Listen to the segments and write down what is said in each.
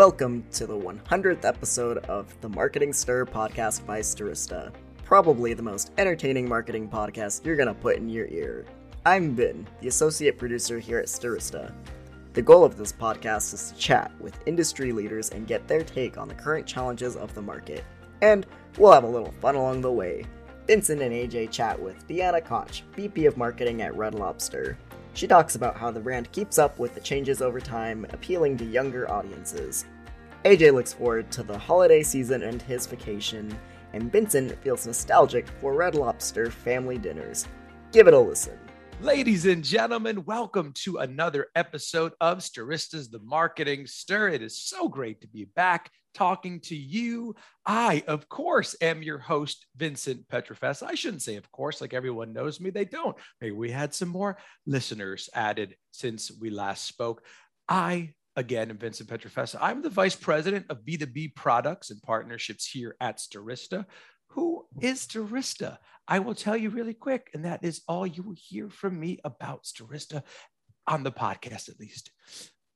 Welcome to the 100th episode of the Marketing Stir podcast by Stirista. Probably the most entertaining marketing podcast you're gonna put in your ear. I'm Ben, the associate producer here at Stirista. The goal of this podcast is to chat with industry leaders and get their take on the current challenges of the market. And we'll have a little fun along the way. Vincent and AJ chat with Deanna Kotch, VP of Marketing at Red Lobster. She talks about how the brand keeps up with the changes over time, appealing to younger audiences. AJ looks forward to the holiday season and his vacation, and Vincent feels nostalgic for Red Lobster family dinners. Give it a listen. Ladies and gentlemen, welcome to another episode of Stirista's The Marketing Stir. It is so great to be back talking to you. I, of course, am your host, Vincent Pietrafesa. I shouldn't say, of course, like everyone knows me. They don't. Maybe we had some more listeners added since we last spoke. I, again, am Vincent Pietrafesa. I'm the vice president of B2B products and partnerships here at Stirista. Who is Stirista? I will tell you really quick, and that is all you will hear from me about Stirista on the podcast, at least.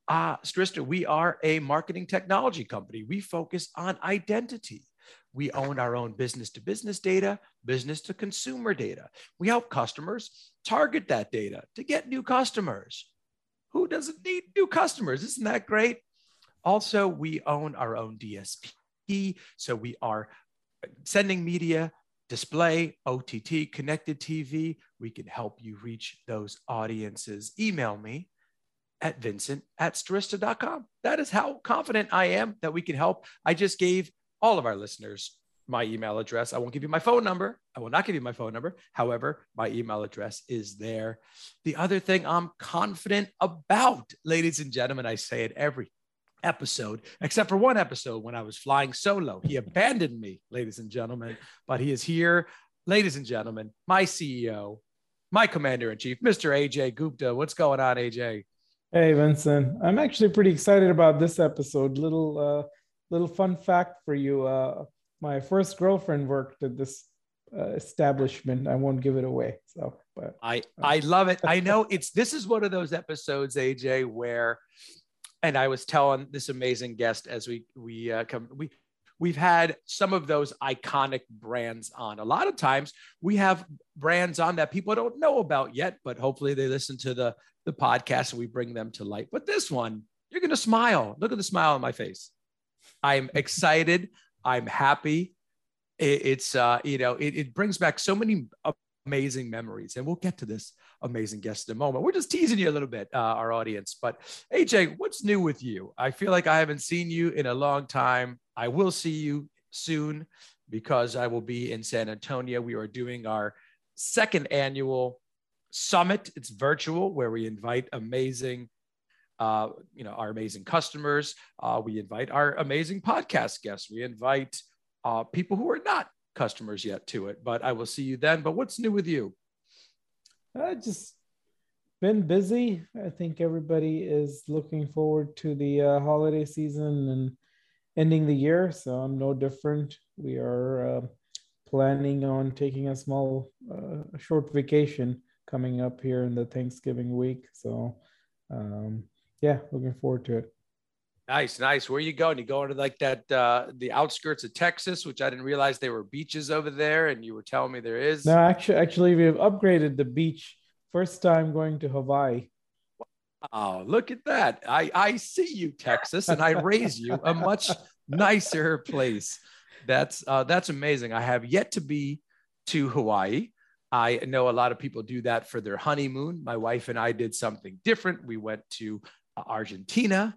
Uh, Stirista, we are a marketing technology company. We focus on identity. We own our own business to business data, business to consumer data. We help customers target that data to get new customers. Who doesn't need new customers? Isn't that great? Also, we own our own DSP. So we are sending media display, OTT, connected TV. We can help you reach those audiences. Email me at vincent at stirista.com. That is how confident I am that we can help. I just gave all of our listeners my email address. I won't give you my phone number. I will not give you my phone number. However, my email address is there. The other thing I'm confident about, ladies and gentlemen, I say it every episode, except for one episode when I was flying solo. He abandoned me, ladies and gentlemen, but he is here, ladies and gentlemen, my CEO, my commander in chief, Mr. AJ Gupta. What's going on, AJ? Hey, Vincent. I'm actually pretty excited about this episode. Little, uh, little fun fact for you. Uh, my first girlfriend worked at this uh, establishment. I won't give it away. So, but I, I love it. I know it's this is one of those episodes, AJ, where and I was telling this amazing guest as we we uh, come we we've had some of those iconic brands on. A lot of times we have brands on that people don't know about yet, but hopefully they listen to the the podcast and we bring them to light. But this one, you're gonna smile. Look at the smile on my face. I'm excited. I'm happy. It, it's uh, you know, it, it brings back so many amazing memories. And we'll get to this amazing guest in a moment. We're just teasing you a little bit, uh, our audience. But AJ, what's new with you? I feel like I haven't seen you in a long time. I will see you soon because I will be in San Antonio. We are doing our second annual summit. It's virtual, where we invite amazing uh, you know, our amazing customers. Uh, we invite our amazing podcast guests. We invite uh, people who are not customers yet to it, but I will see you then. But what's new with you? I just been busy. I think everybody is looking forward to the uh, holiday season and ending the year, so I'm no different. We are uh, planning on taking a small, uh, short vacation coming up here in the Thanksgiving week. So, um, yeah, looking forward to it. Nice, nice. Where are you going? You going to like that uh the outskirts of Texas, which I didn't realize there were beaches over there, and you were telling me there is. No, actually, actually, we've upgraded the beach. First time going to Hawaii. Oh, look at that! I I see you, Texas, and I raise you a much nicer place. That's uh that's amazing. I have yet to be to Hawaii. I know a lot of people do that for their honeymoon. My wife and I did something different. We went to Argentina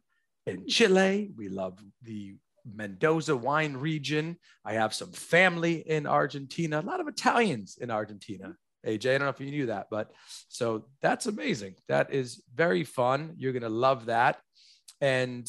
in Chile. We love the Mendoza wine region. I have some family in Argentina, a lot of Italians in Argentina. AJ, I don't know if you knew that, but so that's amazing. That is very fun. You're going to love that. And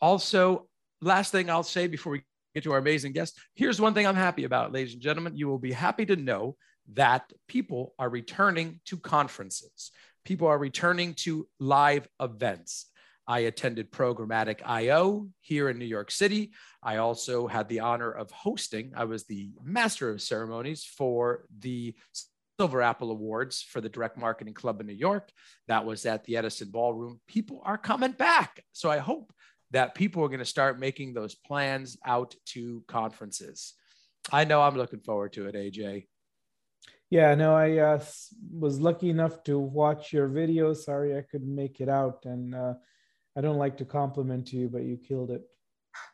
also, last thing I'll say before we get to our amazing guest here's one thing I'm happy about, ladies and gentlemen. You will be happy to know that people are returning to conferences, people are returning to live events. I attended Programmatic IO here in New York City. I also had the honor of hosting, I was the master of ceremonies for the Silver Apple Awards for the Direct Marketing Club in New York. That was at the Edison Ballroom. People are coming back. So I hope that people are going to start making those plans out to conferences. I know I'm looking forward to it, AJ. Yeah, no, I uh, was lucky enough to watch your video. Sorry I couldn't make it out. And uh, I don't like to compliment you, but you killed it.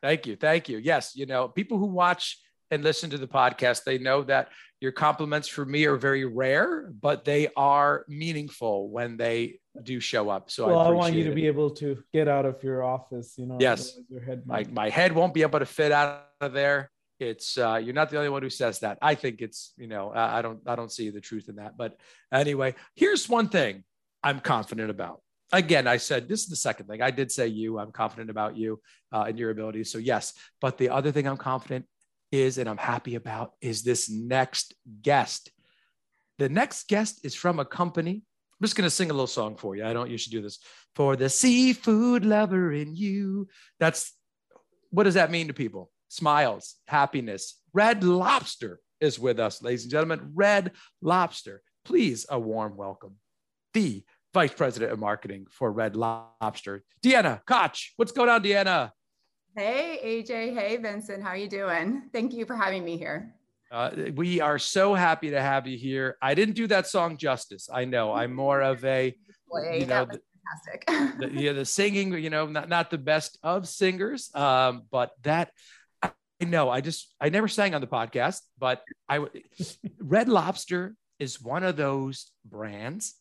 Thank you. Thank you. Yes, you know, people who watch and listen to the podcast, they know that your compliments for me are very rare, but they are meaningful when they do show up. So well, I, I want you to it. be able to get out of your office. You know, yes, your head my, my head won't be able to fit out of there. It's uh, you're not the only one who says that. I think it's you know I, I don't I don't see the truth in that. But anyway, here's one thing I'm confident about again, I said this is the second thing. I did say you. I'm confident about you uh, and your abilities. So yes, but the other thing I'm confident is, and I'm happy about, is this next guest. The next guest is from a company. I'm just gonna sing a little song for you. I don't usually do this. For the seafood lover in you. That's what does that mean to people? Smiles, happiness. Red Lobster is with us, ladies and gentlemen. Red Lobster. Please, a warm welcome. The Vice President of Marketing for Red Lobster. Deanna Kotch, what's going on, Deanna? Hey, AJ. Hey, Vincent. How are you doing? Thank you for having me here. Uh, we are so happy to have you here. I didn't do that song justice. I know. I'm more of a, you know, the, fantastic. the, yeah, the singing. You know, not not the best of singers, um, but that I know. I just I never sang on the podcast, but I Red Lobster is one of those brands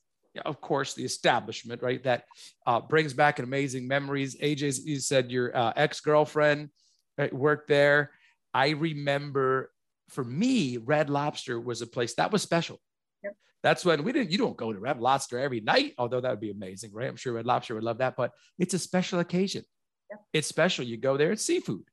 of course, the establishment, right? That uh, brings back amazing memories. AJ, you said your uh, ex girlfriend right, worked there. I remember for me, Red Lobster was a place that was special. Yep. That's when we didn't, you don't go to Red Lobster every night, although that would be amazing, right? I'm sure Red Lobster would love that, but it's a special occasion. Yep. It's special. You go there, it's seafood.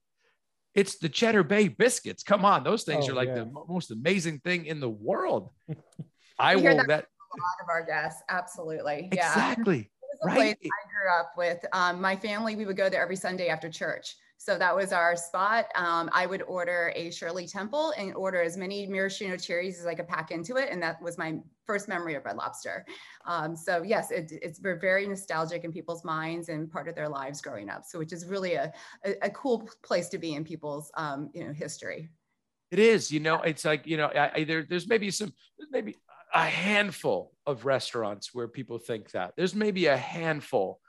It's the Cheddar Bay biscuits. Come on, those things oh, are like yeah. the most amazing thing in the world. I will that, lot of our guests. Absolutely. Yeah. Exactly. right. I grew up with um, my family. We would go there every Sunday after church. So that was our spot. Um, I would order a Shirley Temple and order as many maraschino cherries as I could pack into it. And that was my first memory of Red Lobster. Um, so yes, it, it's very nostalgic in people's minds and part of their lives growing up. So which is really a, a, a cool place to be in people's um, you know history. It is, you know, it's like, you know, I, I, there, there's maybe some, maybe a handful of restaurants where people think that. There's maybe a handful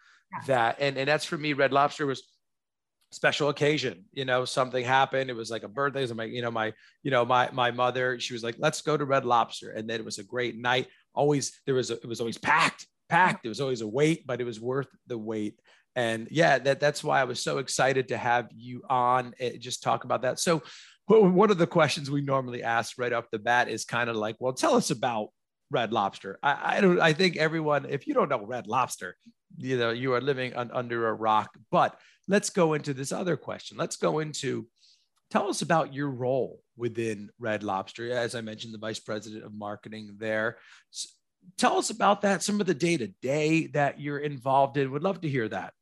that, and, and that's for me, Red Lobster was special occasion. You know, something happened. It was like a birthday. So my, you know, my, you know, my my mother, she was like, let's go to Red Lobster. And then it was a great night. Always there was a, it was always packed, packed. It was always a wait, but it was worth the wait. And yeah, that that's why I was so excited to have you on. and just talk about that. So one of the questions we normally ask right off the bat is kind of like, well, tell us about Red Lobster. I, I don't. I think everyone, if you don't know Red Lobster, you know you are living un, under a rock. But let's go into this other question. Let's go into. Tell us about your role within Red Lobster. As I mentioned, the vice president of marketing there. So tell us about that. Some of the day to day that you're involved in. Would love to hear that.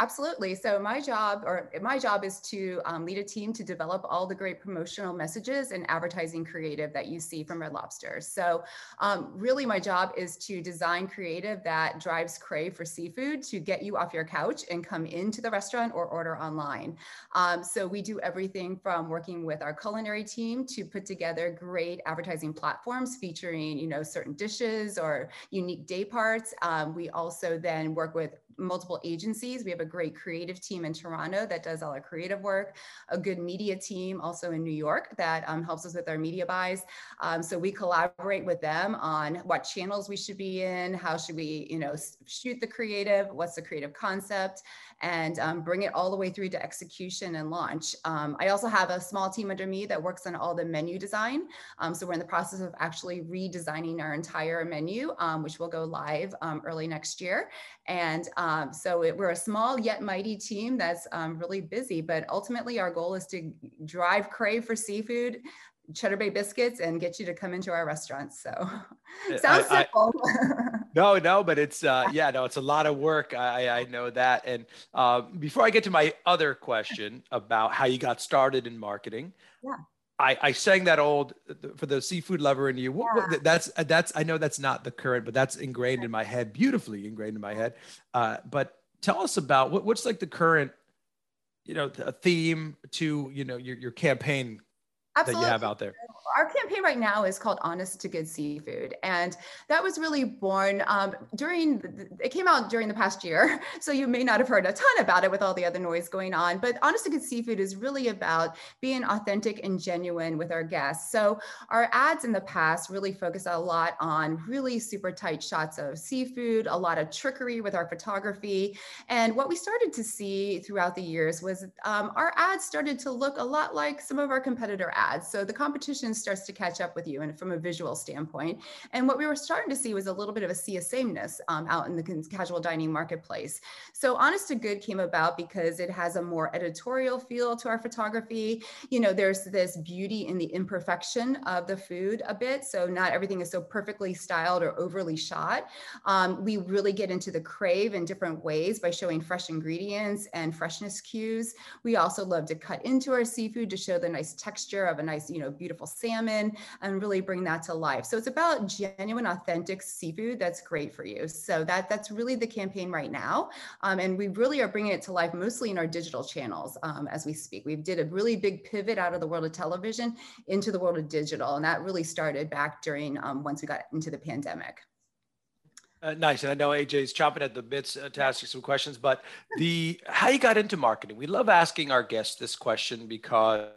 Absolutely. So my job, or my job, is to um, lead a team to develop all the great promotional messages and advertising creative that you see from Red Lobster. So um, really, my job is to design creative that drives crave for seafood to get you off your couch and come into the restaurant or order online. Um, so we do everything from working with our culinary team to put together great advertising platforms featuring, you know, certain dishes or unique day parts. Um, we also then work with multiple agencies. We have a great creative team in Toronto that does all our creative work, a good media team also in New York that um, helps us with our media buys. Um, so we collaborate with them on what channels we should be in, how should we, you know, shoot the creative, what's the creative concept, and um, bring it all the way through to execution and launch. Um, I also have a small team under me that works on all the menu design. Um, so we're in the process of actually redesigning our entire menu, um, which will go live early next year. And um, so it, we're a small yet mighty team that's um, really busy, but ultimately our goal is to drive crave for seafood, Cheddar Bay biscuits, and get you to come into our restaurants. So sounds I, simple. I, no, no, but it's uh, yeah, no, it's a lot of work. I, I know that. And uh, before I get to my other question about how you got started in marketing, yeah. I, I sang that old for the seafood lover in you. What, yeah. what, that's that's I know that's not the current, but that's ingrained in my head, beautifully ingrained in my head. Uh, but tell us about what, what's like the current you know a theme to you know your, your campaign Absolutely. that you have out there? Our campaign right now is called Honest to Good Seafood. And that was really born um, during, the, it came out during the past year. So you may not have heard a ton about it with all the other noise going on. But Honest to Good Seafood is really about being authentic and genuine with our guests. So our ads in the past really focused a lot on really super tight shots of seafood, a lot of trickery with our photography. And what we started to see throughout the years was um, our ads started to look a lot like some of our competitor ads. So the competition starts to catch up with you and from a visual standpoint. And what we were starting to see was a little bit of a sea of sameness um, out in the casual dining marketplace. So Honest to Good came about because it has a more editorial feel to our photography. You know, there's this beauty in the imperfection of the food a bit. So not everything is so perfectly styled or overly shot. Um, we really get into the crave in different ways by showing fresh ingredients and freshness cues. We also love to cut into our seafood to show the nice texture of a nice, you know, beautiful salmon and really bring that to life. So it's about genuine, authentic seafood that's great for you. So that that's really the campaign right now. Um, and we really are bringing it to life mostly in our digital channels um, as we speak. We did a really big pivot out of the world of television into the world of digital. And that really started back during um, once we got into the pandemic. Uh, nice, and I know AJ's chomping at the bits uh, to ask you some questions. But the how you got into marketing? We love asking our guests this question because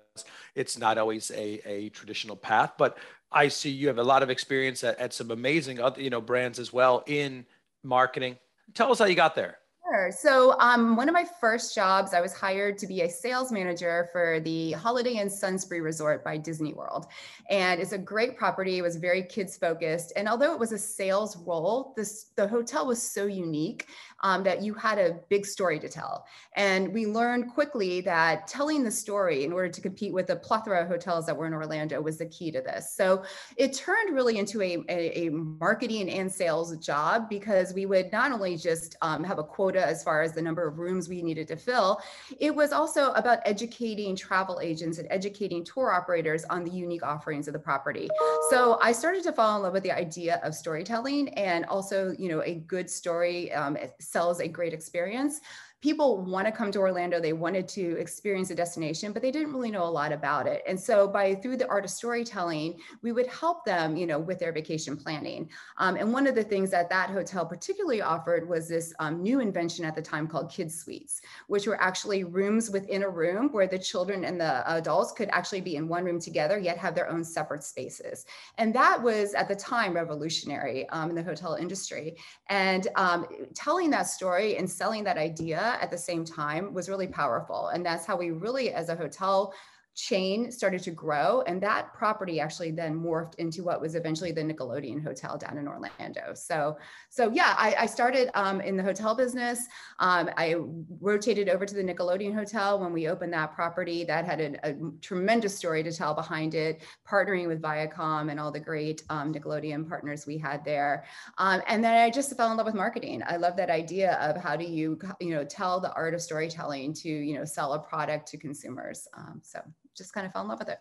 it's not always a, a traditional path, but I see you have a lot of experience at, at some amazing other, you know, brands as well in marketing. Tell us how you got there. Sure. So, um, one of my first jobs, I was hired to be a sales manager for the Holiday Inn Sunspree Resort by Disney World. And it's a great property. It was very kids focused. And although it was a sales role, this the hotel was so unique um, that you had a big story to tell. And we learned quickly that telling the story in order to compete with the plethora of hotels that were in Orlando was the key to this. So it turned really into a, a, a marketing and sales job because we would not only just um, have a quota as far as the number of rooms we needed to fill, it was also about educating travel agents and educating tour operators on the unique offerings of the property. So I started to fall in love with the idea of storytelling and also, you know, a good story um, sells a great experience people want to come to Orlando. They wanted to experience a destination, but they didn't really know a lot about it. And so by through the art of storytelling, we would help them, you know, with their vacation planning. Um, and one of the things that that hotel particularly offered was this um, new invention at the time called Kids Suites, which were actually rooms within a room where the children and the adults could actually be in one room together, yet have their own separate spaces. And that was at the time revolutionary um, in the hotel industry. And um, telling that story and selling that idea at the same time was really powerful. And that's how we really, as a hotel, chain started to grow and that property actually then morphed into what was eventually the nickelodeon hotel down in orlando. So so yeah i, I started um, in the hotel business. Um, i rotated over to the nickelodeon hotel when we opened that property. That had a, a tremendous story to tell behind it partnering with viacom and all the great um, nickelodeon partners we had there. Um, and then i just fell in love with marketing. I love that idea of how do you you know tell the art of storytelling to you know sell a product to consumers. Um, so just kind of fell in love with it.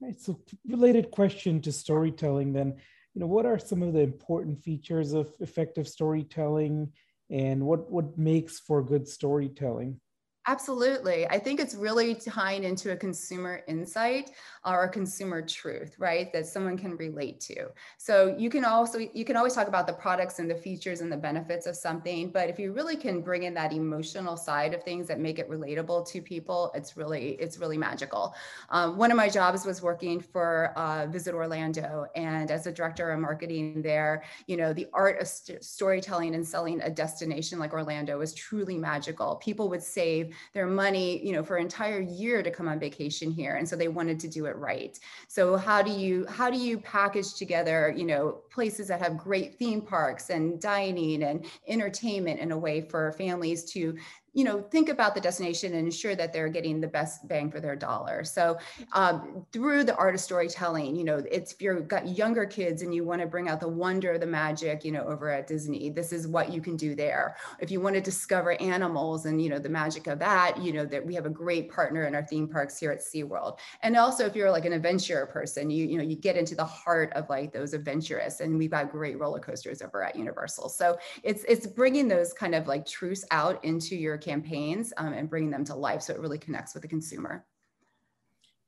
Right. So related question to storytelling then, you know, what are some of the important features of effective storytelling and what what makes for good storytelling? Absolutely. I think it's really tying into a consumer insight or a consumer truth, right? That someone can relate to. So you can also you can always talk about the products and the features and the benefits of something, but if you really can bring in that emotional side of things that make it relatable to people, it's really it's really magical. Um, one of my jobs was working for uh, Visit Orlando, and as a director of marketing there, you know, the art of st- storytelling and selling a destination like Orlando is truly magical. People would save their money, you know, for an entire year to come on vacation here. And so they wanted to do it right. So how do you how do you package together, you know, places that have great theme parks and dining and entertainment in a way for families to you know, think about the destination and ensure that they're getting the best bang for their dollar. So um, through the art of storytelling, you know, it's if you've got younger kids and you want to bring out the wonder, the magic, you know, over at Disney, this is what you can do there. If you want to discover animals and, you know, the magic of that, you know, that we have a great partner in our theme parks here at SeaWorld. And also if you're like an adventurer person, you, you know, you get into the heart of like those adventurous and we've got great roller coasters over at Universal. So it's, it's bringing those kind of like truths out into your campaigns um, and bringing them to life so it really connects with the consumer.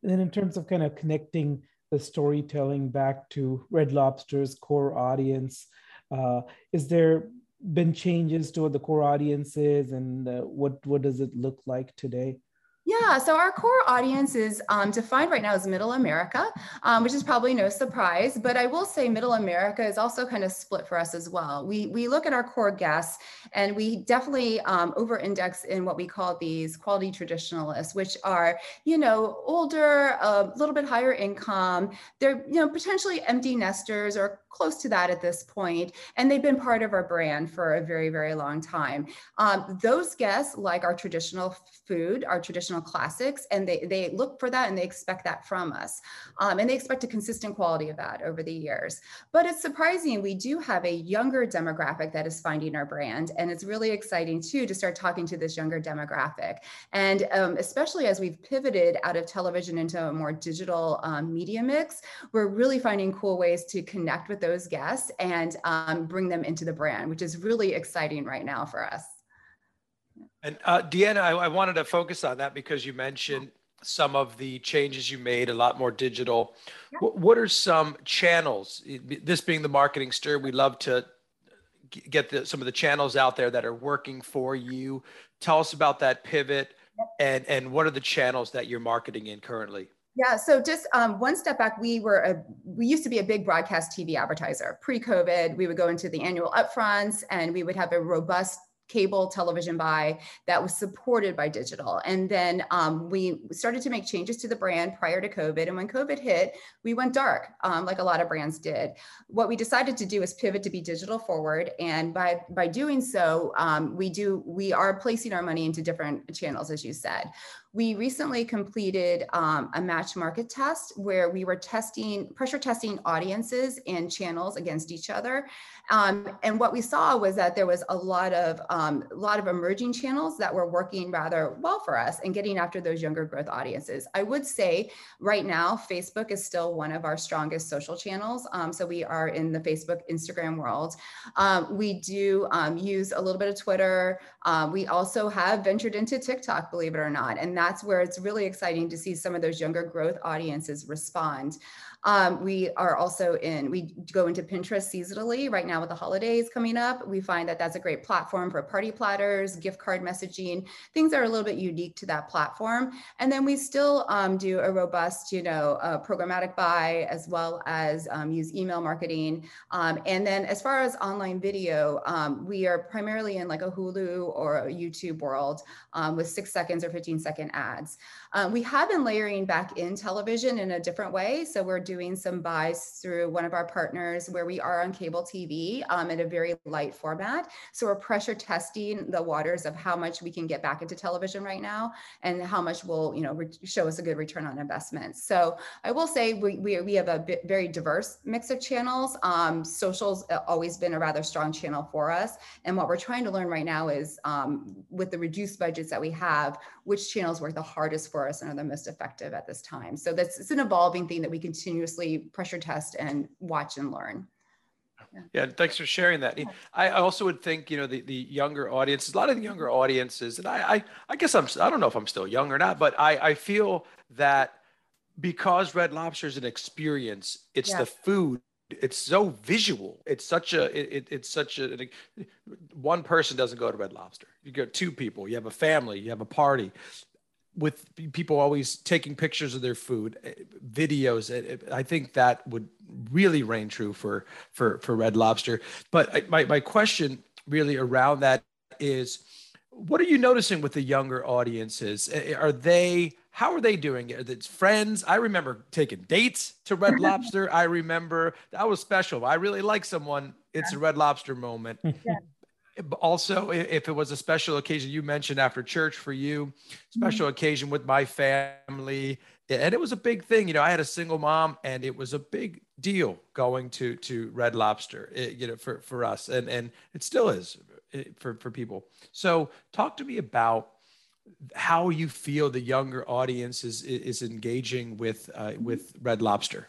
And then in terms of kind of connecting the storytelling back to Red Lobster's core audience, uh, is there been changes to what the core audience is and uh, what what does it look like today? Yeah, so our core audience is um, defined right now as Middle America, um, which is probably no surprise. But I will say Middle America is also kind of split for us as well. We we look at our core guests, and we definitely um, over-index in what we call these quality traditionalists, which are you know older, a little bit higher income. They're you know potentially empty nesters or close to that at this point, and they've been part of our brand for a very very long time. Um, those guests like our traditional food, our traditional classics and they, they look for that and they expect that from us. Um, and they expect a consistent quality of that over the years. But it's surprising, we do have a younger demographic that is finding our brand. And it's really exciting too to start talking to this younger demographic. And um, especially as we've pivoted out of television into a more digital um, media mix, we're really finding cool ways to connect with those guests and um, bring them into the brand, which is really exciting right now for us. And uh, Deanna, I, I, wanted to focus on that because you mentioned some of the changes you made, a lot more digital. Yeah. What, what, are some channels? This being the marketing stir, we love to get the, some of the channels out there that are working for you. Tell us about that pivot, and and what are the channels that you're marketing in currently? Yeah, so just um, one step back, we were a, we used to be a big broadcast TV advertiser. Pre-COVID, we would go into the annual upfronts, and we would have a robust cable television buy that was supported by digital. And then um, we started to make changes to the brand prior to COVID. And when COVID hit, we went dark, um, like a lot of brands did. What we decided to do is pivot to be digital forward. And by by doing so, um, we do we are placing our money into different channels, as you said. We recently completed um, a match market test where we were testing, pressure testing audiences and channels against each other. Um, and what we saw was that there was a lot of um, a lot of emerging channels that were working rather well for us and getting after those younger growth audiences. I would say right now, Facebook is still one of our strongest social channels. Um, so we are in the Facebook, Instagram world. Um, we do um, use a little bit of Twitter. Uh, we also have ventured into TikTok, believe it or not, and that's where it's really exciting to see some of those younger growth audiences respond. Um, we are also in, we go into Pinterest seasonally right now with the holidays coming up. We find that that's a great platform for party platters, gift card messaging, things that are a little bit unique to that platform. And then we still um, do a robust, you know, uh, programmatic buy as well as um, use email marketing. Um, and then as far as online video, um, we are primarily in like a Hulu or a YouTube world um, with six seconds or 15 second ads. We have been layering back in television in a different way. So we're doing some buys through one of our partners where we are on cable TV um, in a very light format. So we're pressure testing the waters of how much we can get back into television right now and how much will, you know, re- show us a good return on investment. So I will say we, we, we have a very diverse mix of channels. Um, social's always been a rather strong channel for us. And what we're trying to learn right now is um, with the reduced budgets that we have, which channels work the hardest for us and are the most effective at this time. So that's it's an evolving thing that we continuously pressure test and watch and learn. Yeah. yeah, thanks for sharing that. I also would think, you know, the, the younger audiences, a lot of the younger audiences, and I, I, I guess I'm, I don't know if I'm still young or not, but I, I feel that because Red Lobster is an experience, it's yeah. the food it's so visual it's such a it, it's such a one person doesn't go to red lobster you go two people you have a family you have a party with people always taking pictures of their food, eh, videos. Eh, eh, I think that would really reign true for for for Red Lobster. But my my question really around that is, what are you noticing with the younger audiences? Are they how are they doing it? It's friends. I remember taking dates to Red Lobster. I remember that was special. I really like someone. It's a Red Lobster moment. Yeah also if it was a special occasion you mentioned after church for you special mm-hmm. occasion with my family. And it was a big thing you know i had a single mom and it was a big deal going to to red lobster you know for for us and and it still is for for people. So talk to me about how you feel the younger audience is is engaging with uh, with red lobster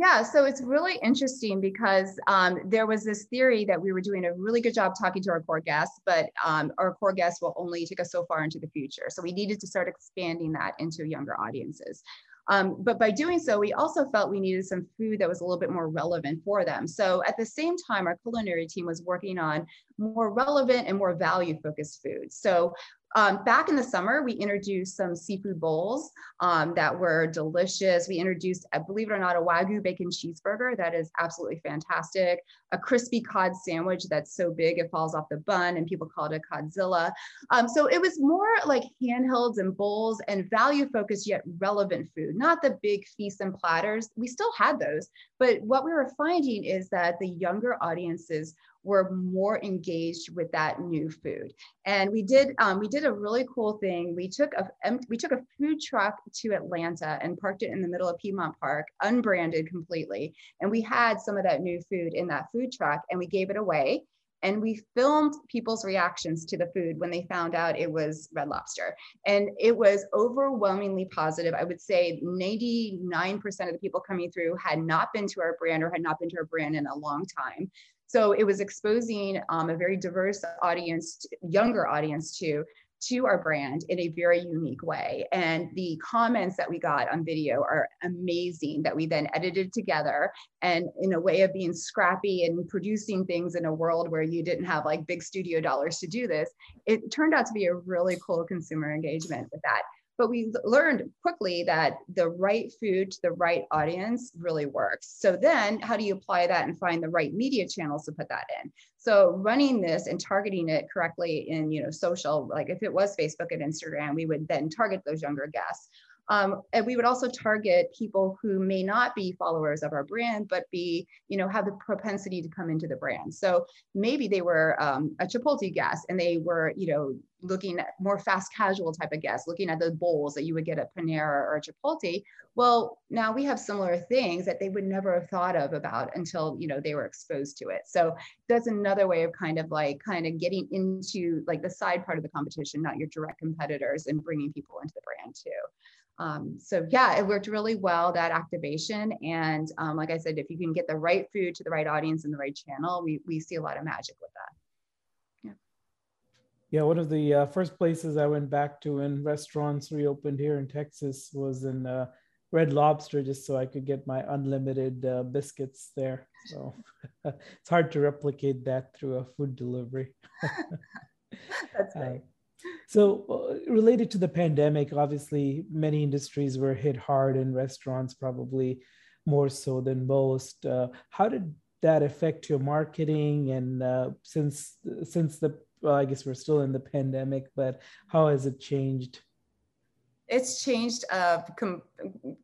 Yeah, so it's really interesting because um, there was this theory that we were doing a really good job talking to our core guests, but um, our core guests will only take us so far into the future. So we needed to start expanding that into younger audiences. Um, but by doing so, we also felt we needed some food that was a little bit more relevant for them. So at the same time, our culinary team was working on more relevant and more value focused foods. So um, back in the summer, we introduced some seafood bowls um, that were delicious. We introduced, believe it or not, a Wagyu bacon cheeseburger that is absolutely fantastic, a crispy cod sandwich that's so big it falls off the bun, and people call it a codzilla. Um, so it was more like handhelds and bowls and value focused yet relevant food, not the big feasts and platters. We still had those, but what we were finding is that the younger audiences were more engaged with that new food. And we did um, we did a really cool thing. We took a we took a food truck to Atlanta and parked it in the middle of Piedmont Park, unbranded completely. And we had some of that new food in that food truck, and we gave it away. And we filmed people's reactions to the food when they found out it was Red Lobster. And it was overwhelmingly positive. I would say 99% of the people coming through had not been to our brand or had not been to our brand in a long time. So it was exposing um, a very diverse audience, younger audience to to our brand in a very unique way. And the comments that we got on video are amazing that we then edited together. And in a way of being scrappy and producing things in a world where you didn't have like big studio dollars to do this, it turned out to be a really cool consumer engagement with that. But we learned quickly that the right food to the right audience really works. So then how do you apply that and find the right media channels to put that in? So running this and targeting it correctly in, you know, social, like if it was Facebook and Instagram, we would then target those younger guests. Um, and we would also target people who may not be followers of our brand, but be, you know, have the propensity to come into the brand. So maybe they were um, a Chipotle guest and they were, you know, looking at more fast casual type of guests, looking at the bowls that you would get at Panera or Chipotle. Well, now we have similar things that they would never have thought of about until, you know, they were exposed to it. So that's another way of kind of like kind of getting into like the side part of the competition, not your direct competitors and bringing people into the brand too. Um, so yeah, it worked really well, that activation. And um, like I said, if you can get the right food to the right audience in the right channel, we, we see a lot of magic with that. Yeah. Yeah, one of the uh, first places I went back to when restaurants reopened here in Texas was in uh, Red Lobster, just so I could get my unlimited uh, biscuits there. So it's hard to replicate that through a food delivery. That's uh, right. So, uh, related to the pandemic, obviously, many industries were hit hard, and restaurants probably more so than most. Uh, how did that affect your marketing? And uh, since since the well, I guess we're still in the pandemic, but how has it changed? It's changed uh, com-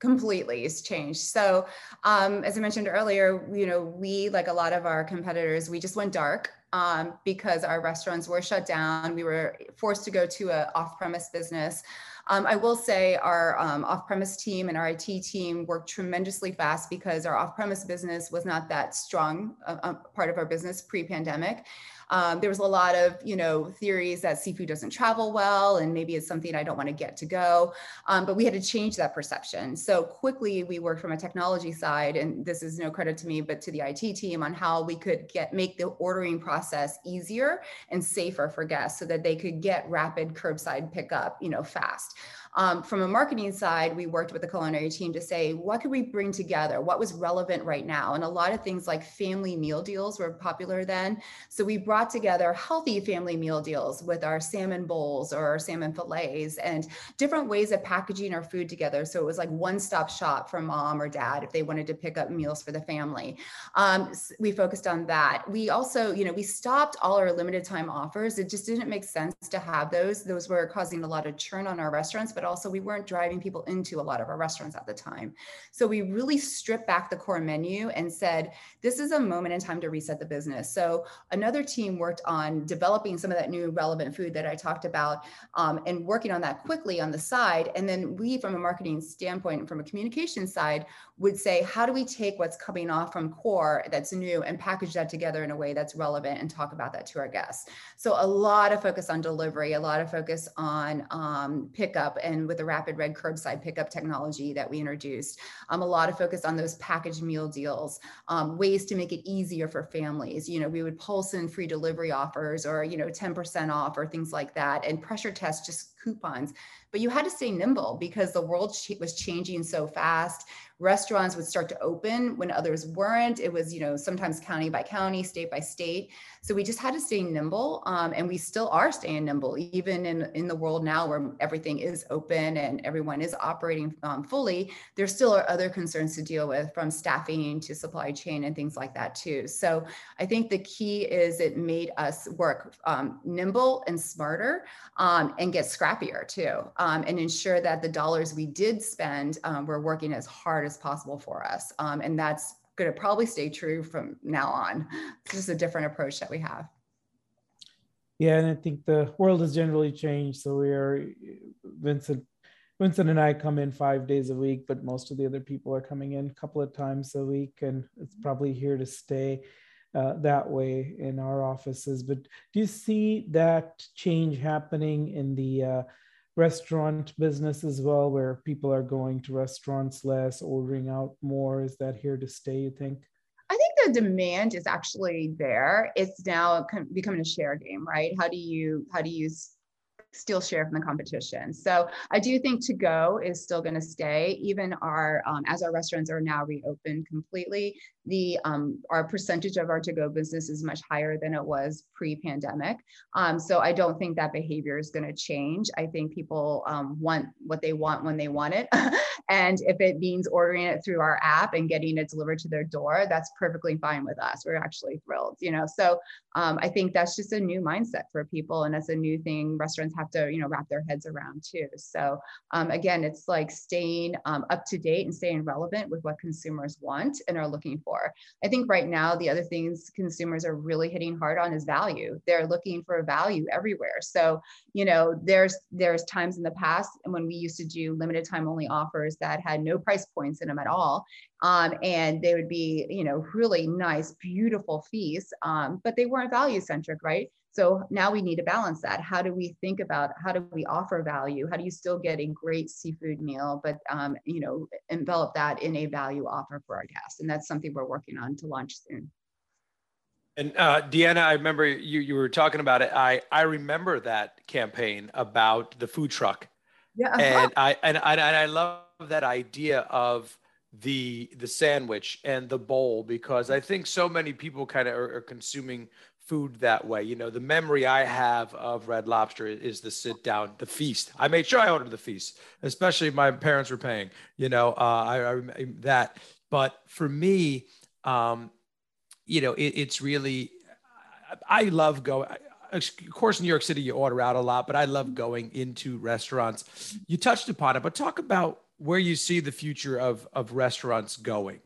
completely. It's changed. So, um, as I mentioned earlier, you know, we like a lot of our competitors, we just went dark um, because our restaurants were shut down. We were forced to go to an off-premise business. Um, I will say our um, off-premise team and our IT team worked tremendously fast because our off-premise business was not that strong uh, uh, part of our business pre-pandemic. Um, there was a lot of, you know, theories that seafood doesn't travel well, and maybe it's something I don't want to get to go. Um, but we had to change that perception. So quickly, we worked from a technology side, and this is no credit to me, but to the IT team on how we could get make the ordering process easier and safer for guests, so that they could get rapid curbside pickup, you know, fast. Um, from a marketing side, we worked with the culinary team to say, what could we bring together? What was relevant right now? And a lot of things like family meal deals were popular then. So we brought together healthy family meal deals with our salmon bowls or our salmon fillets and different ways of packaging our food together. So it was like one stop shop for mom or dad if they wanted to pick up meals for the family. Um, we focused on that. We also, you know, we stopped all our limited time offers. It just didn't make sense to have those. Those were causing a lot of churn on our restaurants, but also we weren't driving people into a lot of our restaurants at the time. So we really stripped back the core menu and said, this is a moment in time to reset the business. So another team worked on developing some of that new relevant food that I talked about um, and working on that quickly on the side. And then we, from a marketing standpoint and from a communication side, would say, how do we take what's coming off from core that's new and package that together in a way that's relevant and talk about that to our guests? So a lot of focus on delivery, a lot of focus on um, pickup and and with the rapid red curbside pickup technology that we introduced. Um, a lot of focus on those packaged meal deals, um, ways to make it easier for families. You know, we would pulse in free delivery offers or, you know, 10% off or things like that and pressure test just coupons. But you had to stay nimble because the world was changing so fast. Restaurants would start to open when others weren't. It was you know sometimes county by county state by state. So we just had to stay nimble um, and we still are staying nimble even in in the world now where everything is open and everyone is operating um, fully. There still are other concerns to deal with from staffing to supply chain and things like that too. So i think the key is it made us work um, nimble and smarter um, and get scrappier too um, and ensure that the dollars we did spend um, were working as hard as possible for us. Um, and that's going to probably stay true from now on. It's just a different approach that we have. Yeah, and I think the world has generally changed. So we are Vincent. Vincent and I come in five days a week, but most of the other people are coming in a couple of times a week, and it's probably here to stay uh, that way in our offices. But do you see that change happening in the uh, restaurant business as well, where people are going to restaurants less, ordering out more? Is that here to stay, you think? I think the demand is actually there. It's now becoming a share game, right? How do you how do you steal share from the competition. So I do think to go is still going to stay. Even our um, as our restaurants are now reopened completely, the um, our percentage of our to go business is much higher than it was pre-pandemic. Um, so I don't think that behavior is going to change. I think people um, want what they want when they want it, and if it means ordering it through our app and getting it delivered to their door, that's perfectly fine with us. We're actually thrilled, you know. So um, I think that's just a new mindset for people, and that's a new thing restaurants have to you know wrap their heads around too. So um, again, it's like staying um, up to date and staying relevant with what consumers want and are looking for for. I think right now, the other things consumers are really hitting hard on is value. They're looking for value everywhere. So, you know, there's there's times in the past when we used to do limited time only offers that had no price points in them at all. Um, and they would be, you know, really nice, beautiful fees um, but they weren't value centric, right? So now we need to balance that. How do we think about how do we offer value? How do you still get a great seafood meal, but um, you know, envelop that in a value offer for our guests? And that's something we're working on to launch soon. And uh, Deanna, I remember you you were talking about it. I I remember that campaign about the food truck. Yeah. And I and I, and I love that idea of the the sandwich and the bowl because I think so many people kind of are, are consuming food that way. You know, the memory I have of Red Lobster is the sit down, the feast. I made sure I ordered the feast, especially my parents were paying. You know, uh, I, I that. But for me, um, you know, it, it's really I love going. Of course, in New York City, you order out a lot, but I love going into restaurants. You touched upon it, but talk about where you see the future of of restaurants going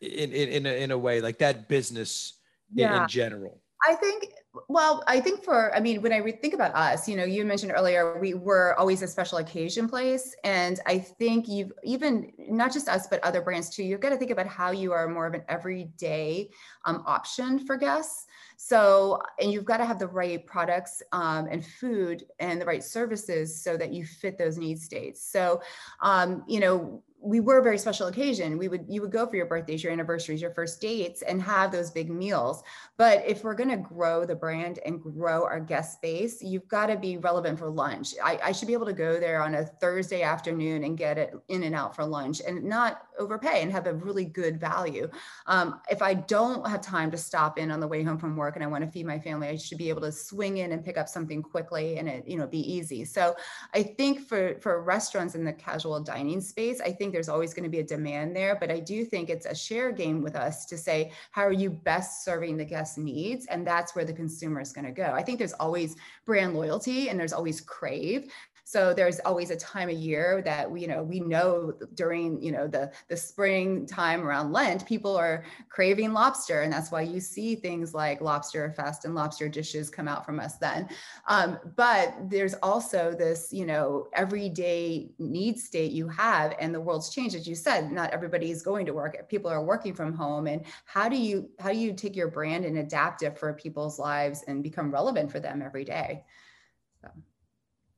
in in in a, in a way like that business yeah. in, general? I think well, I think for, I mean, when I re- think about us, you know, you mentioned earlier, we were always a special occasion place. And I think you've even, not just us, but other brands too, you've got to think about how you are more of an everyday um, option for guests. So, and you've got to have the right products um, and food and the right services so that you fit those need states. So, um, you know, we were a very special occasion. We would you would go for your birthdays, your anniversaries, your first dates, and have those big meals. But if we're going to grow the brand and grow our guest base, you've got to be relevant for lunch. I, I, should be able to go there on a Thursday afternoon and get it in and out for lunch, and not overpay and have a really good value. Um, if I don't have time to stop in on the way home from work and I want to feed my family, I should be able to swing in and pick up something quickly and it you know be easy. So I think for for restaurants in the casual dining space, I think think there's always going to be a demand there, but I do think it's a share game with us to say, how are you best serving the guest needs? And that's where the consumer is going to go. I think there's always brand loyalty and there's always crave. So there's always a time of year that we, you know, we know during, you know, the the spring time around Lent, people are craving lobster, and that's why you see things like lobster fest and lobster dishes come out from us then. Um, but there's also this, you know, everyday need state you have, and the world's changed, as you said. Not everybody is going to work; people are working from home, and how do you how do you take your brand and adapt it for people's lives and become relevant for them every day?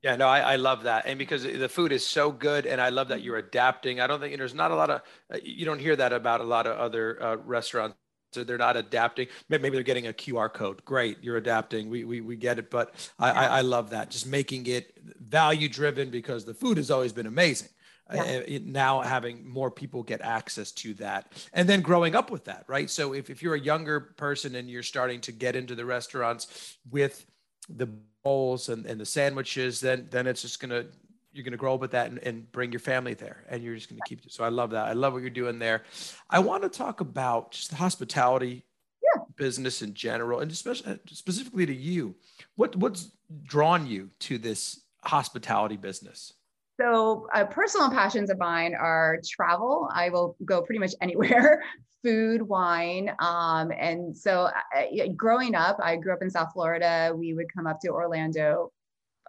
Yeah, no, I, I, love that, and because the food is so good, and I love that you're adapting. I don't think there's not a lot of uh, you don't hear that about a lot of other uh, restaurants. So they're not adapting. Maybe they're getting a QR code. Great, you're adapting. We we, we get it, but I, I, I love that. Just making it value driven because the food has always been amazing. Yeah. Uh, now having more people get access to that and then growing up with that right so if, if you're a younger person and you're starting to get into the restaurants with the bowls and, and the sandwiches then then it's just gonna you're gonna grow up with that and, and bring your family there and you're just gonna keep it. So i love that. I love what you're doing there. I want to talk about just the hospitality yeah. business in general and especially uh, specifically to you. What what's drawn you to this hospitality business so, uh, personal passions of mine are travel. I will go pretty much anywhere, food, wine. Um, and so, uh, growing up, I grew up in South Florida. We would come up to Orlando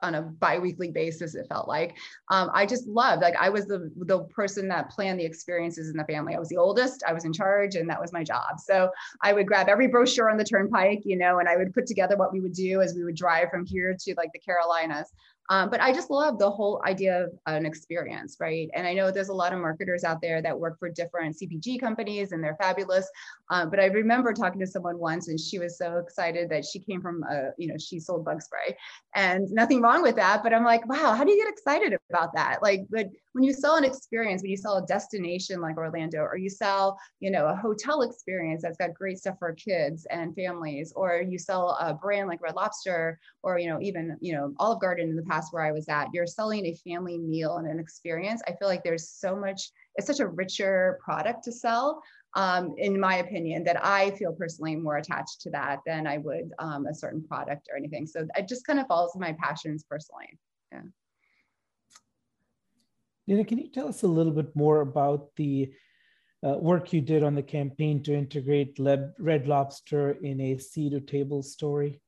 on a biweekly basis it felt like um, i just loved like i was the the person that planned the experiences in the family i was the oldest i was in charge and that was my job so i would grab every brochure on the turnpike you know and i would put together what we would do as we would drive from here to like the carolinas um, but I just love the whole idea of an experience, right? And I know there's a lot of marketers out there that work for different CPG companies and they're fabulous. Um, but I remember talking to someone once and she was so excited that she came from, a, you know, she sold bug spray and nothing wrong with that. But I'm like, wow, how do you get excited about that? Like, but when you sell an experience, when you sell a destination like Orlando, or you sell, you know, a hotel experience that's got great stuff for kids and families, or you sell a brand like Red Lobster, or you know, even you know, Olive Garden in the past where I was at, you're selling a family meal and an experience. I feel like there's so much, it's such a richer product to sell. Um, in my opinion, that I feel personally more attached to that than I would um, a certain product or anything. So it just kind of follows my passions personally. Yeah. Dina, can you tell us a little bit more about the uh, work you did on the campaign to integrate Red Lobster in a sea to table story?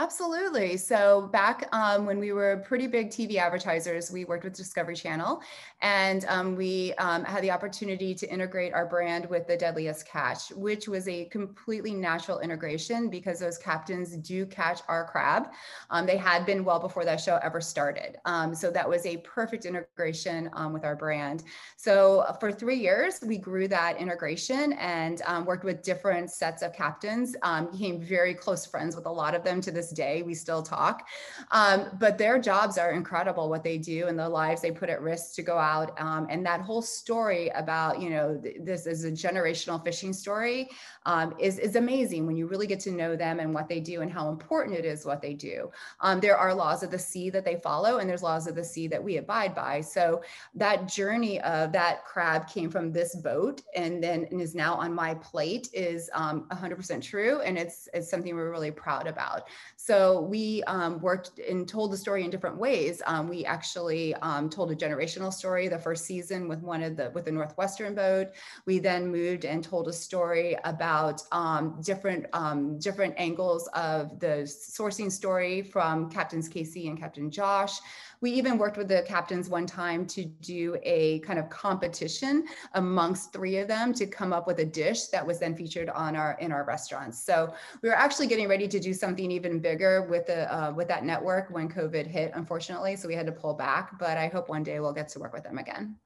Absolutely. So back um, when we were pretty big TV advertisers, we worked with Discovery Channel, and um, we um, had the opportunity to integrate our brand with the Deadliest Catch, which was a completely natural integration because those captains do catch our crab. Um, they had been well before that show ever started. Um, so that was a perfect integration um, with our brand. So uh, for three years, we grew that integration and worked with different sets of captains. became very close friends with a lot of them to this day. We still talk. Um, but their jobs are incredible, what they do and the lives they put at risk to go out. Um, and that whole story about, you know, th- this is a generational fishing story um, is, is amazing when you really get to know them and what they do and how important it is what they do. Um, there are laws of the sea that they follow, and there's laws of the sea that we abide by. So that journey of that crab came from this boat and then and is now on my plate is 100% um, true. And it's, it's something we're really proud about. So we um, worked and told the story in different ways. Um, we actually um, told a generational story the first season with one of the with the Northwestern boat. We then moved and told a story about um, different um, different angles of the sourcing story from Captains Casey and Captain Josh. We even worked with the captains one time to do a kind of competition amongst three of them to come up with a dish that was then featured on our in our restaurants. So we were actually getting ready to do something even bigger with the uh, with that network when COVID hit, unfortunately. So we had to pull back. But I hope one day we'll get to work with them again.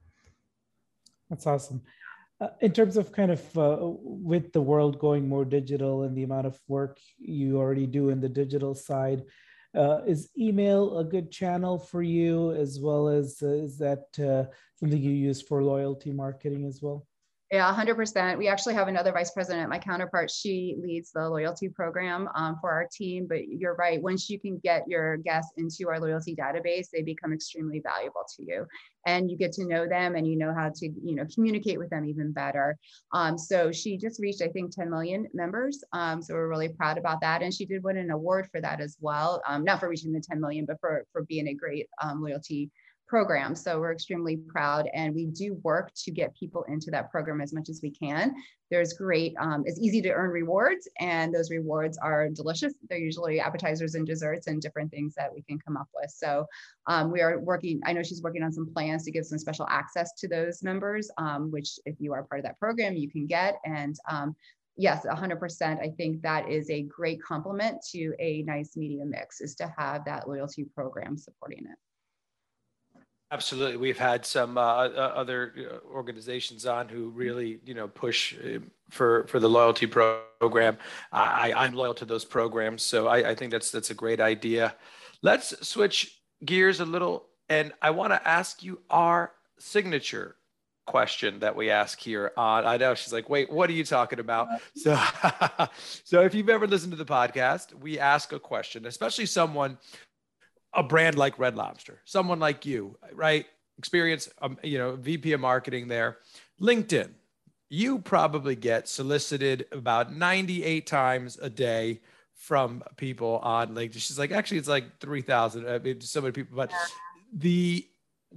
That's awesome. Uh, in terms of kind of uh, with the world going more digital and the amount of work you already do in the digital side, uh, is email a good channel for you as well as uh, is that uh, something you use for loyalty marketing as well? Yeah, 100%. We actually have another vice president, my counterpart. She leads the loyalty program um, for our team. But you're right. Once you can get your guests into our loyalty database, they become extremely valuable to you, and you get to know them, and you know how to, you know, communicate with them even better. Um, so she just reached, I think, 10 million members. Um, so we're really proud about that, and she did win an award for that as well. Um, not for reaching the 10 million, but for for being a great um, loyalty program. So we're extremely proud and we do work to get people into that program as much as we can. There's great, um, it's easy to earn rewards and those rewards are delicious. They're usually appetizers and desserts and different things that we can come up with. So um, we are working, I know she's working on some plans to give some special access to those members, um, which if you are part of that program, you can get. And um, yes 100% i think that is a great complement to a nice media mix is to have that loyalty program supporting it Absolutely, we've had some uh, other uh, organizations on who really, you know, push uh, for for the loyalty program. I, I'm loyal to those programs, so I, I think that's that's a great idea. Let's switch gears a little, and I want to ask you our signature question that we ask here on i know she's like wait what are you talking about so so if you've ever listened to the podcast we ask a question especially someone a brand like Red Lobster, someone like you, right? Experience, um, you know, VP of marketing there. LinkedIn, you probably get solicited about 98 times a day from people on LinkedIn. She's like, actually, it's like 3,000. I mean, so many people, but the,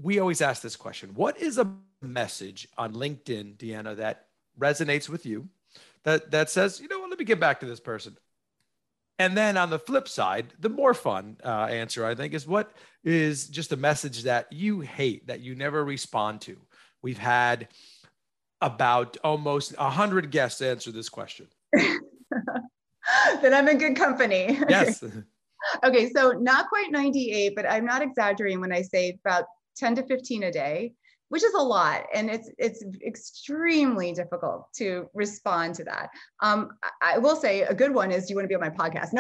we always ask this question What is a message on LinkedIn, Deanna, that resonates with you? That, that says, you know what, let me get back to this person. And then on the flip side, the more fun uh, answer, I think, is what is just a message that you hate, that you never respond to. We've had about almost 100 guests answer this question. then I'm in good company. Yes. okay, so not quite 98, but I'm not exaggerating when I say about 10 to 15 a day which is a lot and it's it's extremely difficult to respond to that. Um, i will say a good one is do you want to be on my podcast?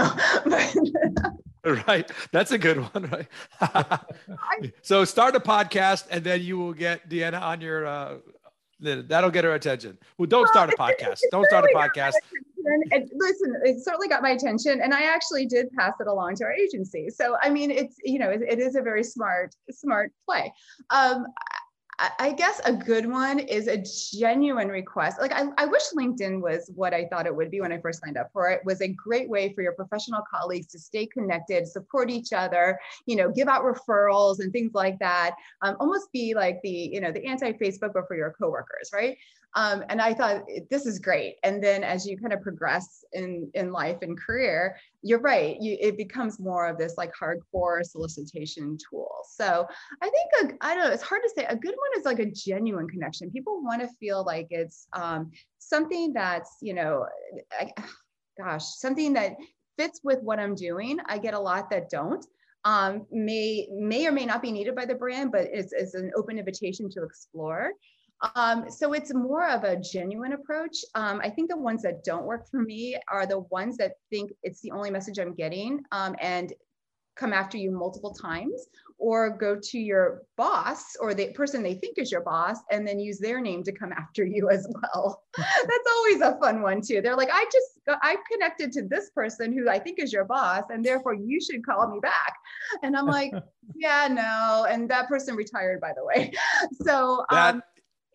No right that's a good one right? So start a podcast and then you will get deanna on your uh, that'll get her attention. Well don't well, start a podcast. don't start a podcast. and listen it certainly got my attention and i actually did pass it along to our agency. So i mean it's you know it, it is a very smart smart play. Um, I guess a good one is a genuine request. Like I, I wish LinkedIn was what I thought it would be when I first signed up for it. it. Was a great way for your professional colleagues to stay connected, support each other, you know, give out referrals and things like that. Um, almost be like the, you know, the anti-Facebook, but for your coworkers, right? Um, and I thought this is great. And then as you kind of progress in in life and career, you're right. You, it becomes more of this like hardcore solicitation tool. So I think I don't know. It's hard to say. A good one is like a genuine connection. People want to feel like it's um, something that's you know, I, gosh, something that fits with what I'm doing. I get a lot that don't. Um, may may or may not be needed by the brand, but it's, it's an open invitation to explore. Um, so it's more of a genuine approach. Um, I think the ones that don't work for me are the ones that think it's the only message I'm getting um, and come after you multiple times or go to your boss or the person they think is your boss and then use their name to come after you as well. That's always a fun one too. They're like, I just, I connected to this person who I think is your boss and therefore you should call me back. And I'm like, yeah, no. And that person retired, by the way. So, um,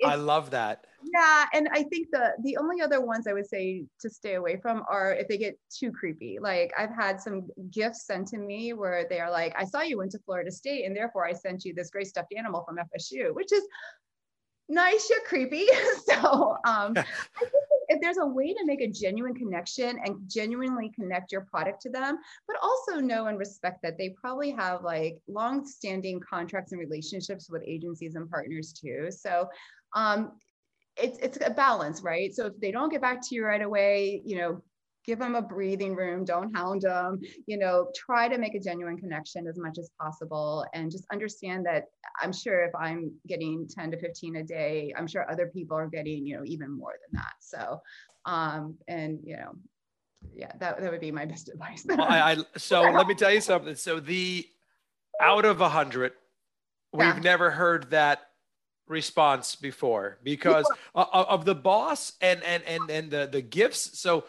I love that. Yeah, and I think the the only other ones I would say to stay away from are if they get too creepy. Like I've had some gifts sent to me where they are like, "I saw you went to Florida State, and therefore I sent you this great stuffed animal from FSU," which is nice yet creepy. so um, I think if there's a way to make a genuine connection and genuinely connect your product to them, but also know and respect that they probably have like long-standing contracts and relationships with agencies and partners too. So um, it's it's a balance, right? So if they don't get back to you right away, you know, give them a breathing room don't hound them you know try to make a genuine connection as much as possible and just understand that i'm sure if i'm getting 10 to 15 a day i'm sure other people are getting you know even more than that. So um and you know yeah that, that would be my best advice. Well, I, I, so let me tell you something. So the out of a hundred we've never heard that response before because of the boss and and and and the the gifts. So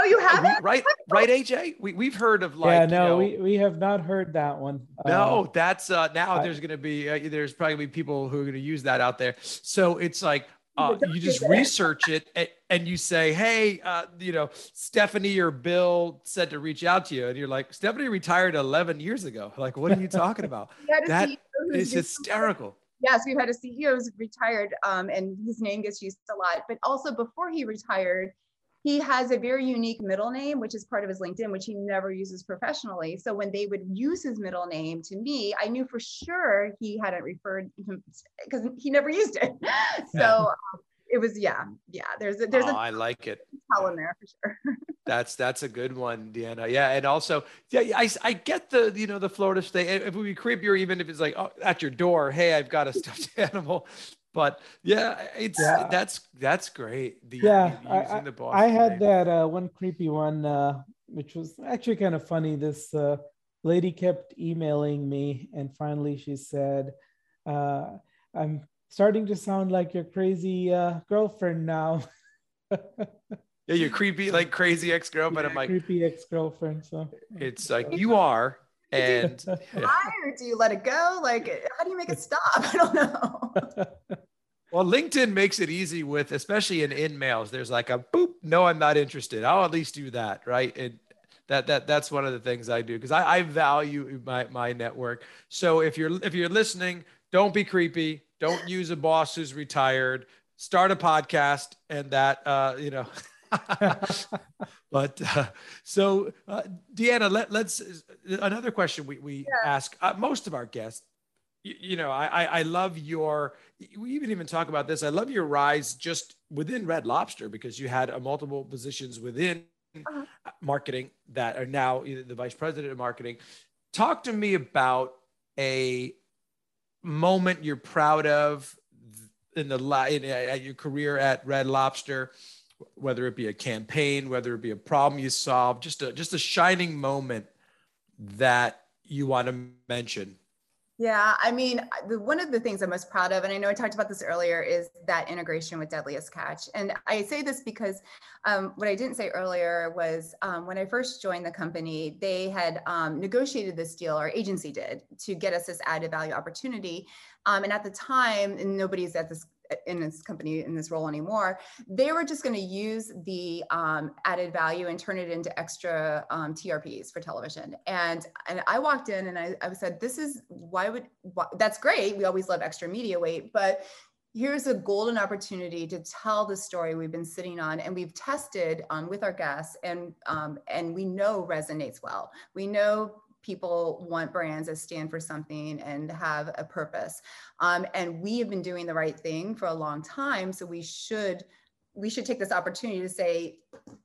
Oh, you have we, right, right, AJ. We we've heard of like yeah, no, you know, we we have not heard that one. No, uh, that's uh now I, there's going to be uh, there's probably gonna be people who are going to use that out there. So it's like uh, you just research it and, and, you say, hey, uh, you know, Stephanie or Bill said to reach out to you, and you're like, Stephanie retired 11 years ago. Like, what are you talking about? that is hysterical yes, we've had a CEO who's retired um, and his name gets used a lot. But also before he retired, he has a very unique middle name, which is part of his LinkedIn, which he never uses professionally. So when they would use his middle name to me, I knew for sure he hadn't referred him because he never used it. So um, it was yeah yeah there's a there's oh, a I like it. tell in there for sure. That's that's a good one Deanna. Yeah and also yeah I, I get the you know the Florida state if we be creepier even if it's like oh, at your door hey I've got a stuffed animal. But yeah it's yeah. that's that's great the, yeah I, I, had that uh, one creepy one uh, which was actually kind of funny. This uh, lady kept emailing me and finally she said uh, i'm starting to sound like your crazy uh, girlfriend now. yeah, you're creepy, like crazy ex girlfriend. Yeah, I'm like creepy ex girlfriend. So it's like you are, and yeah. or do you let it go? Like, how do you make it stop? I don't know. Well, LinkedIn makes it easy with, especially in in mails. There's like a boop. No, I'm not interested. I'll at least do that, right? And that that that's one of the things I do because I, I value my my network. So if you're if you're listening, don't be creepy don't use a boss who's retired. Start a podcast, and that uh, you know. but uh, so uh, Deanna, let, let's another question we we yeah. ask uh, most of our guests. You, you know, I, I love your. We even even talk about this. I love your rise just within Red Lobster because you had a multiple positions within uh-huh. marketing that are now the vice president of marketing. Talk to me about a moment you're proud of in the in, uh, at your career at Red Lobster, whether it be a campaign, whether it be a problem you solved, just a just a shining moment that you want to mention yeah, I mean, the, one of the things I'm most proud of, and I know I talked about this earlier, is that integration with Deadliest Catch. And I say this because um, what I didn't say earlier was um, when I first joined the company, they had um, negotiated this deal, our agency did, to get us this added value opportunity. Um, and at the time, nobody's at this in this company in this role anymore they were just going to use the um, added value and turn it into extra um, trps for television. And and i walked in and i, I said this is why would why, that's great we always love extra media weight but here's a golden opportunity to tell the story we've been sitting on and we've tested um, with our guests and um, and we know resonates well. We know people want brands that stand for something and have a purpose. Um, and we have been doing the right thing for a long time. So we should we should take this opportunity to say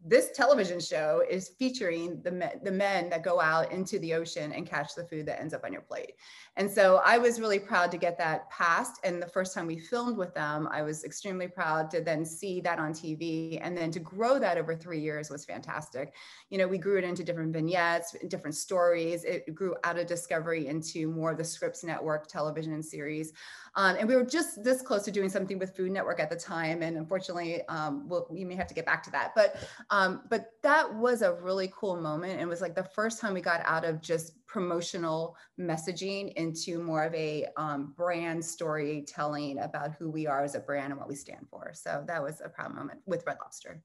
this television show is featuring the men, the men that go out into the ocean and catch the food that ends up on your plate. And so I was really proud to get that passed. And the first time we filmed with them, I was extremely proud to then see that on TV. And then to grow that over three years was fantastic. You know, we grew it into different vignettes, different stories. It grew out of Discovery into more of the Scripps Network television series. Um, and we were just this close to doing something with Food Network at the time. And unfortunately, um, we'll, we may have to get back to that. But, um, but that was a really cool moment. And it was like the first time we got out of just promotional messaging into more of a um, brand storytelling about who we are as a brand and what we stand for. So that was a proud moment with Red Lobster.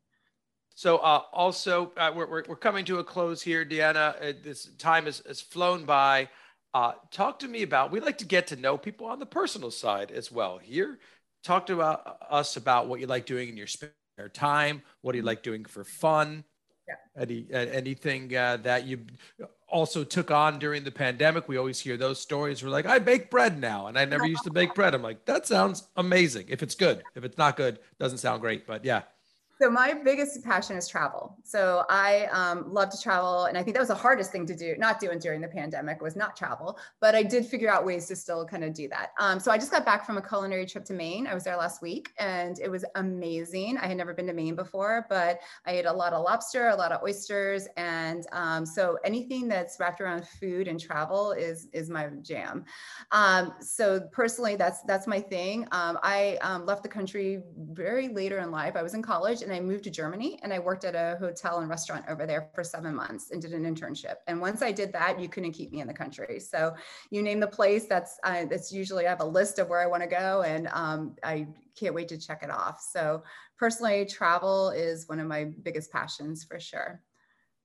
So uh, also, uh, we're, we're, we're, coming to a close here, Deanna. Uh, this time has, has flown by. Uh, talk to me about, we like to get to know people on the personal side as well here. Talk to uh, us about what you like doing in your spare time. What do you like doing for fun? Yeah. Any, anything uh, that you also took on during the pandemic. We always hear those stories. We're like, I bake bread now, and I never used to bake bread. I'm like, that sounds amazing. If it's good, if it's not good, doesn't sound great. But yeah, so my biggest passion is travel. So I um, love to travel, and I think that was the hardest thing to do, not doing during the pandemic, was not travel. But I did figure out ways to still kind of do that. Um, so I just got back from a culinary trip to Maine. I was there last week, and it was amazing. I had never been to Maine before, but I ate a lot of lobster, a lot of oysters, and um, so anything that's wrapped around food and travel is is my jam. Um, so personally, that's that's my thing. Um, I um, left the country very later in life. I was in college and I moved to Germany and I worked at a hotel and restaurant over there for seven months and did an internship. And once I did that, you couldn't keep me in the country. So you name the place, that's uh, that's usually I have a list of where I want to go, and um, I can't wait to check it off. So personally, travel is one of my biggest passions for sure.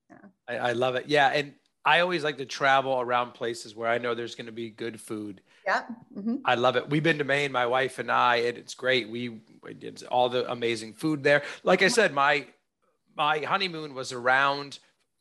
Yeah. I, I love it. Yeah, and I always like to travel around places where I know there's going to be good food. Yeah. Mm-hmm. I love it. We've been to Maine, my wife and I, and it's great. We, we did all the amazing food there. Like I said, my my honeymoon was around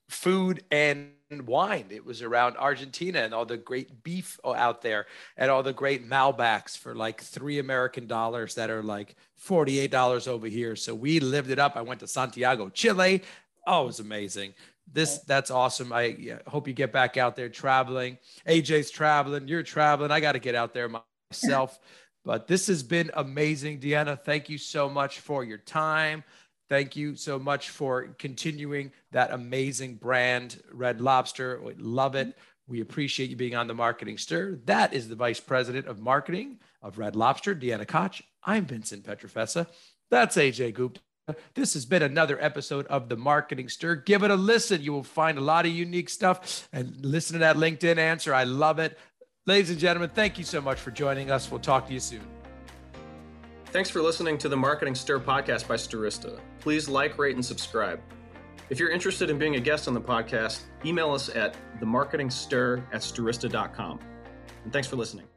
food and wine. It was around Argentina and all the great beef out there and all the great Malbecs for like three American dollars that are like $48 over here. So we lived it up. I went to Santiago, Chile. Oh, it was amazing. This that's awesome. I yeah, hope you get back out there traveling. AJ's traveling. You're traveling. I got to get out there myself. but this has been amazing, Deanna. Thank you so much for your time. Thank you so much for continuing that amazing brand, Red Lobster. We love it. We appreciate you being on the Marketing Stir. That is the Vice President of Marketing of Red Lobster, Deanna Kotch. I'm Vincent Pietrafesa. That's AJ Gupta. This has been another episode of the Marketing Stir. Give it a listen. You will find a lot of unique stuff and listen to that LinkedIn answer. I love it. Ladies and gentlemen, thank you so much for joining us. We'll talk to you soon. Thanks for listening to the Marketing Stir podcast by Stirista. Please like, rate, and subscribe. If you're interested in being a guest on the podcast, email us at themarketingstir at stirista.com. And thanks for listening.